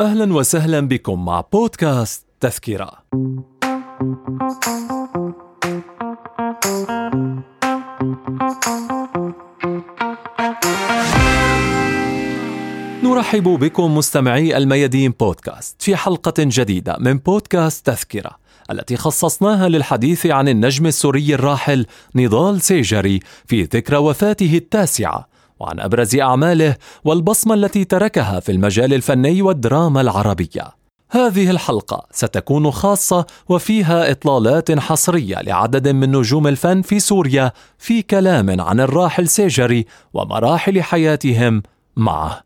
أهلا وسهلا بكم مع بودكاست تذكرة. نرحب بكم مستمعي الميادين بودكاست في حلقة جديدة من بودكاست تذكرة. التي خصصناها للحديث عن النجم السوري الراحل نضال سيجري في ذكرى وفاته التاسعة وعن أبرز أعماله والبصمة التي تركها في المجال الفني والدراما العربية. هذه الحلقة ستكون خاصة وفيها إطلالات حصرية لعدد من نجوم الفن في سوريا في كلام عن الراحل سيجري ومراحل حياتهم معه.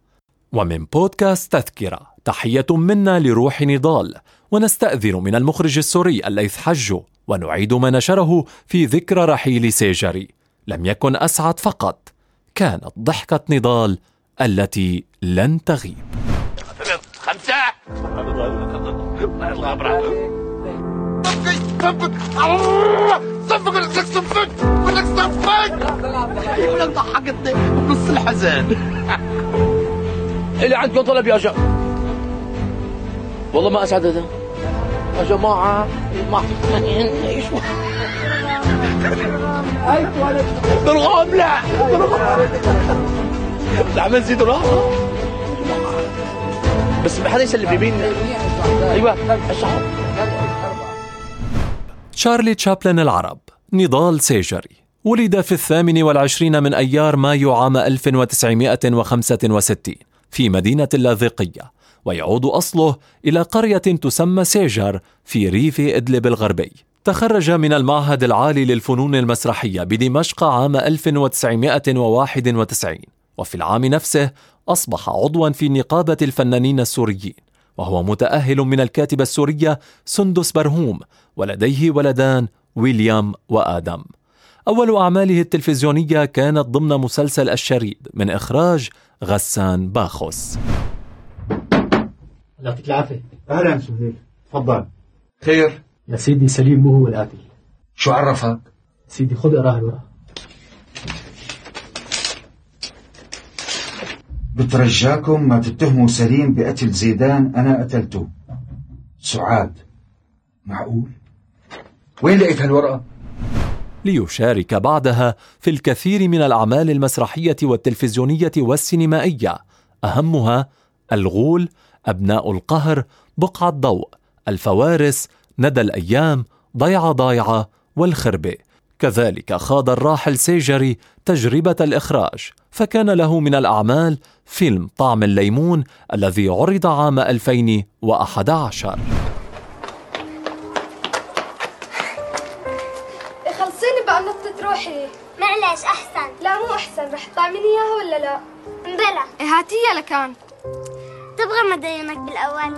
ومن بودكاست تذكرة تحية منا لروح نضال ونستأذن من المخرج السوري الليث حجو ونعيد ما نشره في ذكرى رحيل سيجري. لم يكن أسعد فقط. كانت ضحكة نضال التي لن تغيب. خمسة صفق صفق صفق صفق ولك صفق ولك ضحكتني بنص الحزن اللي عندكم طلب يا جماعة؟ والله ما أسعد هذا. يا جماعة ما إيش درغام لا. العمل زيد درغام بس ما حدا يسلم يمين أيوه. تشارلي تشابلن العرب نضال سيجري ولد في الثامن والعشرين من أيار مايو عام 1965 في مدينة اللاذقية. ويعود أصله إلى قرية تسمى سيجر في ريف إدلب الغربي. تخرج من المعهد العالي للفنون المسرحية بدمشق عام 1991 وفي العام نفسه أصبح عضوا في نقابة الفنانين السوريين وهو متأهل من الكاتبة السورية سندس برهوم ولديه ولدان ويليام وآدم. أول أعماله التلفزيونية كانت ضمن مسلسل الشريد من إخراج غسان باخوس. يعطيك العافية. أهلا سهيل. تفضل. خير. يا سيدي سليم مو هو القاتل شو عرفك؟ سيدي خذ اقراه الورقة. بترجاكم ما تتهموا سليم بقتل زيدان أنا قتلته سعاد. معقول؟ وين لقيت هالورقة؟ ليشارك بعدها في الكثير من الأعمال المسرحية والتلفزيونية والسينمائية. أهمها الغول أبناء القهر بقعة ضوء الفوارس ندى الأيام ضيعة ضايعة والخربة. كذلك خاض الراحل سيجري تجربة الإخراج. فكان له من الأعمال فيلم طعم الليمون الذي عرض عام 2011 خلصيني بقى نطة روحي. معلش أحسن؟ لا مو أحسن رح تطعميني إياها ولا لا؟ بلا. إيه هاتيها لكان. تبغى مدينك بالأول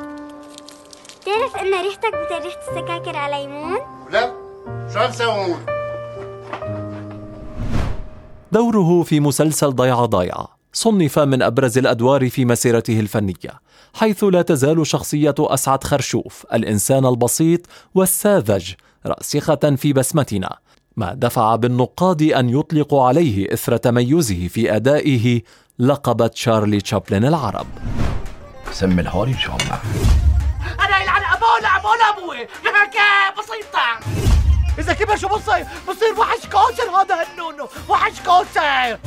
تعرف أن ريحتك مثل ريحة السكاكر على ليمون؟ لا شو نسوون؟ دوره في مسلسل ضيعة ضايعة صنف من أبرز الأدوار في مسيرته الفنية حيث لا تزال شخصية أسعد خرشوف الإنسان البسيط والساذج راسخة في بسمتنا ما دفع بالنقاد أن يطلقوا عليه إثر تميزه في أدائه لقب تشارلي تشابلن العرب سمي الحوار إن شاء الله. أنا يلعن أبوه لعبوه أبوي. هيك بسيطة. إذا كبر شو بصير؟ بصير وحش كوسر هذا هالنونو وحش كوسر.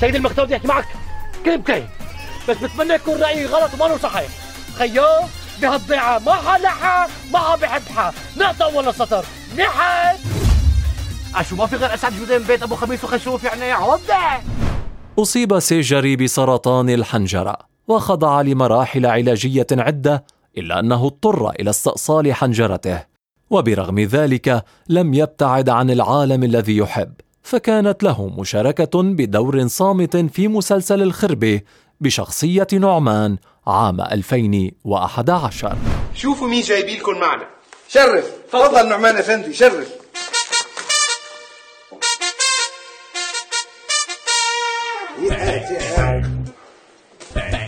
سيد المكتوب بدي احكي معك كلمتين بس بتمنى يكون رأيي غلط وما صحيح. خيو بهالضيعة. ما حلحها ما بحبها. نقطة ولا سطر نحت عشو ما في غير أسعد جودين بيت أبو خميس وخشوف يعني عودة. أصيب سيجري بسرطان الحنجرة. وخضع لمراحل علاجية عدة إلا أنه اضطر إلى استئصال حنجرته. وبرغم ذلك لم يبتعد عن العالم الذي يحب فكانت له مشاركة بدور صامت في مسلسل الخربة بشخصية نعمان عام 2011 شوفوا مين جايبي لكم معنا. شرف. تفضل. نعمان افندي شرف.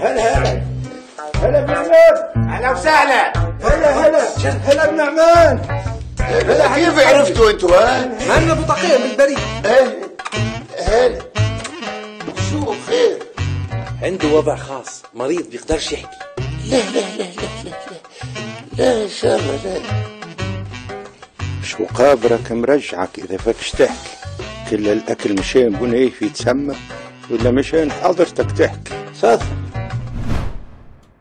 هلا هلا. هلا بنعمان أهلا وسهلا. هلا هلا. هلا بنعمان هلا كيف عرفتوا أنتوا ها؟ معنا بطاقية من البريد. إيه. هلا شو خير؟ عنده وضع خاص مريض بيقدرش يحكي. لا لا لا لا لا لا. لا إن شاء الله لا. مش مقابرك مرجعك إذا فكش تحكي؟ كل الأكل مشان بنيف يتسمى ولا مشان حضرتك تحكي؟ تفضل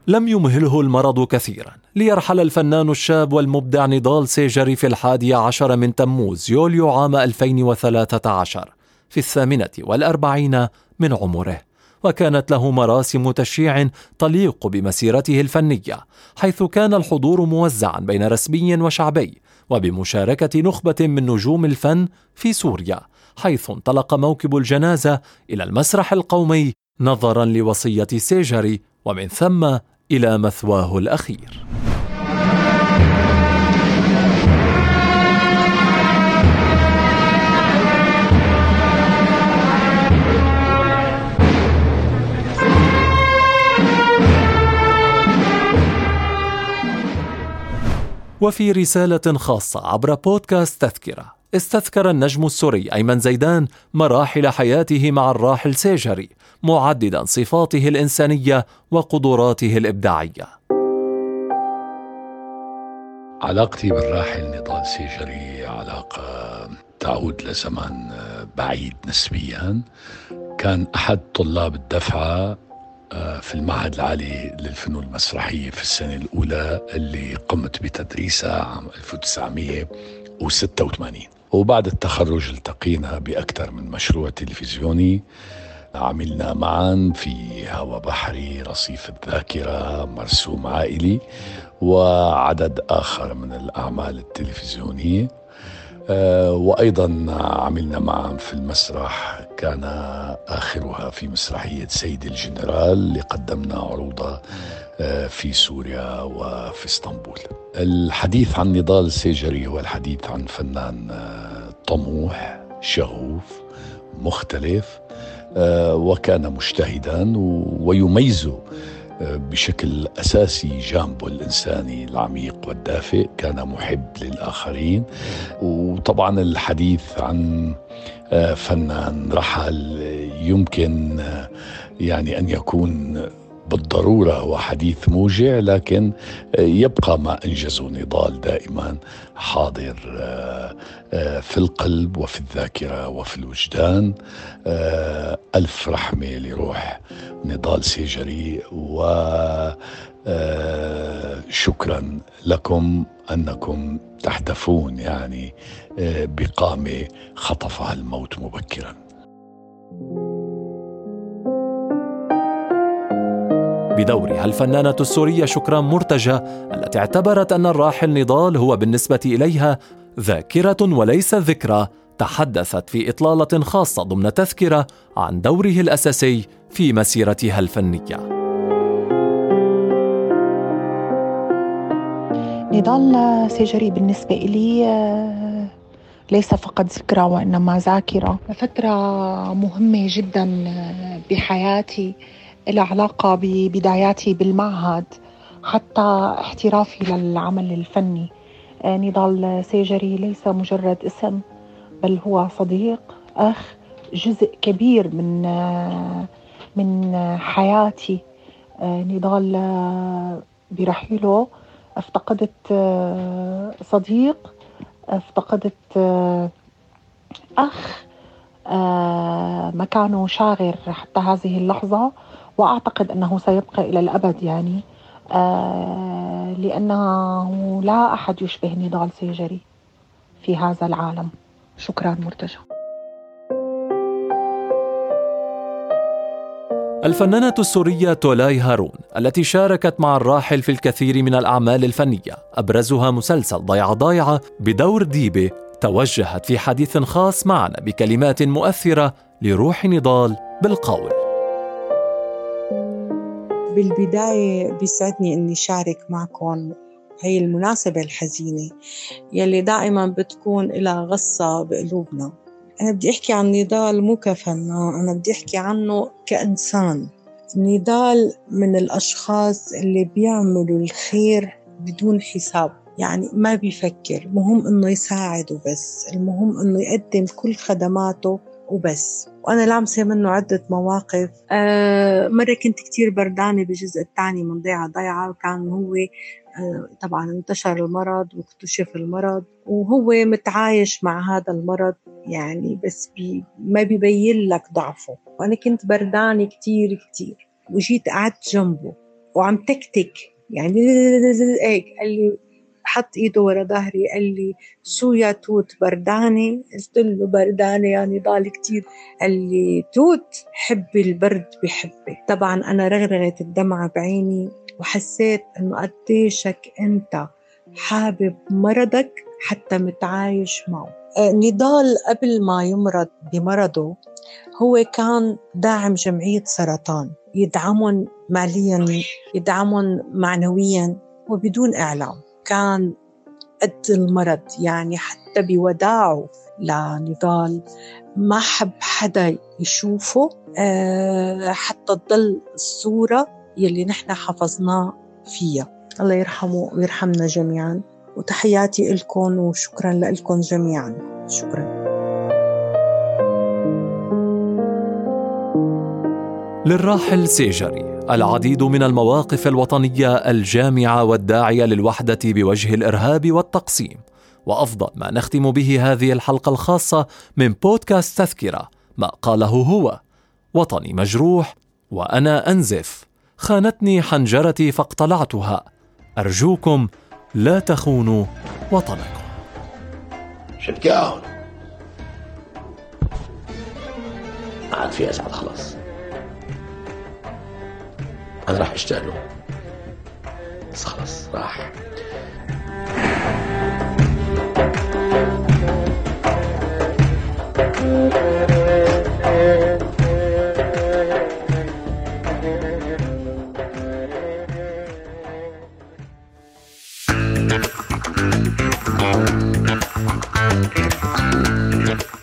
لم يمهله المرض كثيرا. ليرحل الفنان الشاب والمبدع نضال سيجري في الحادي عشر من تموز يوليو عام 2013 في الثامنة والأربعين من عمره. وكانت له مراسم تشييع تليق بمسيرته الفنية حيث كان الحضور موزعا بين رسمي وشعبي وبمشاركة نخبة من نجوم الفن في سوريا حيث انطلق موكب الجنازة إلى المسرح القومي نظرا لوصية سيجري ومن ثم إلى مثواه الأخير. وفي رسالة خاصة عبر بودكاست تذكرة. استذكر النجم السوري أيمن زيدان مراحل حياته مع الراحل سيجري. معددا صفاته الإنسانية وقدراته الإبداعية. علاقتي بالراحل نضال سيجري علاقة تعود لزمن بعيد نسبيا. كان أحد طلاب الدفعة آه، في المعهد العالي للفنون المسرحية في السنة الأولى اللي قمت بتدريسها عام 1986 وبعد التخرج التقينا بأكثر من مشروع تلفزيوني. عملنا معا في هوا بحري رصيف الذاكرة مرسوم عائلي وعدد آخر من الأعمال التلفزيونية. آه، وأيضا عملنا معا في المسرح كان آخرها في مسرحية سيد الجنرال اللي قدمنا عروضها آه، في سوريا وفي اسطنبول. الحديث عن نضال السيجري هو الحديث عن فنان آه، طموح شغوف مختلف. وكان مجتهدا ويميزه بشكل أساسي جانبه الانساني العميق والدافئ كان محب للآخرين. وطبعا الحديث عن آه، فنان رحل يمكن آه، يعني أن يكون بالضرورة هو حديث موجع لكن آه، يبقى ما أنجزه نضال دائما حاضر في القلب وفي الذاكرة وفي الوجدان. ألف رحمة لروح نضال سيجري و شكرا لكم أنكم تحدثون يعني بقامة خطفها الموت مبكرا. بدورها الفنانة السورية شكرا مرتجى التي اعتبرت أن الراحل نضال هو بالنسبة إليها ذاكرة وليس ذكرى تحدثت في إطلالة خاصة ضمن تذكرة عن دوره الأساسي في مسيرتها الفنية. نضال سيجري بالنسبة إلي ليس فقط ذكرى وإنما ذاكرة. فترة مهمة جدا بحياتي. لها علاقة ببداياتي بالمعهد حتى احترافي للعمل الفني. نضال سيجري ليس مجرد اسم بل هو صديق أخ جزء كبير من من حياتي. نضال برحيله افتقدت صديق افتقدت أخ مكانه شاغر حتى هذه اللحظة. وأعتقد أنه سيبقى إلى الأبد يعني. لأنه لا أحد يشبه نضال سيجري في هذا العالم. شكرا مرتجى الفنانة السورية تولاي هارون التي شاركت مع الراحل في الكثير من الأعمال الفنية أبرزها مسلسل ضيعة ضايعة بدور ديبة توجهت في حديث خاص معنا بكلمات مؤثرة لروح نضال بالقول. بالبداية بيسعدني أني شارك معكم هي المناسبة الحزينة يلي دائما بتكون لها غصة بقلوبنا. أنا بدي أحكي عن نضال مو كفنان أنا بدي أحكي عنه كإنسان. نضال من الأشخاص اللي بيعملوا الخير بدون حساب يعني ما بيفكر مهم إنه يساعد وبس المهم إنه يقدم كل خدماته وبس وأنا لامسة منه عدة مواقف آه مرة كنت كتير بردانة بالجزء الثاني من ضيعة ضيعة وكان هو آه طبعا انتشر المرض واكتشف المرض وهو متعايش مع هذا المرض يعني بس بي ما بيبين لك ضعفه وأنا كنت بردانة كتير كتير وجيت قعدت جنبه وعم تكتك يعني هيك قال لي حط ايده ورا ظهري قال لي شو يا توت بردانة؟ قلت له بردانة يعني ضال كتير. قال لي توت حبي البرد بحبك طبعا أنا رغرغت الدمعة بعيني وحسيت إنه قديشك أنت حابب مرضك حتى متعايش معه. آه، نضال قبل ما يمرض بمرضه هو كان داعم جمعية سرطان يدعمهم ماليا يدعمهم معنويا وبدون إعلام. كان قد المرض يعني حتى بوداعه لنضال ما حب حدا يشوفه آه، حتى تضل الصورة يلي نحن حفظناه فيها. الله يرحمه ويرحمنا جميعا. وتحياتي لكم وشكرا لكم جميعا. شكرا. للراحل سيجري. العديد من المواقف الوطنية الجامعة والداعية للوحدة بوجه الإرهاب والتقسيم. وأفضل ما نختم به هذه الحلقة الخاصة من بودكاست تذكرة ما قاله هو وطني مجروح وأنا أنزف. خانتني حنجرتي فاقتلعتها. أرجوكم لا تخونوا وطنكم. شبكاون ما عاد في اسعد خلاص. أنا راح اشتاق له بس خلاص راح.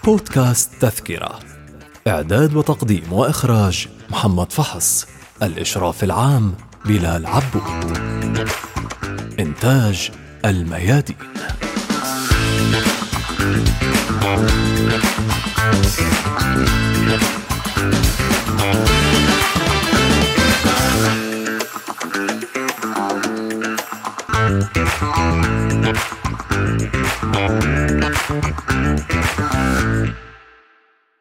بودكاست تذكرة. إعداد وتقديم وإخراج محمد فحص. الإشراف العام بلال عبود إنتاج الميادين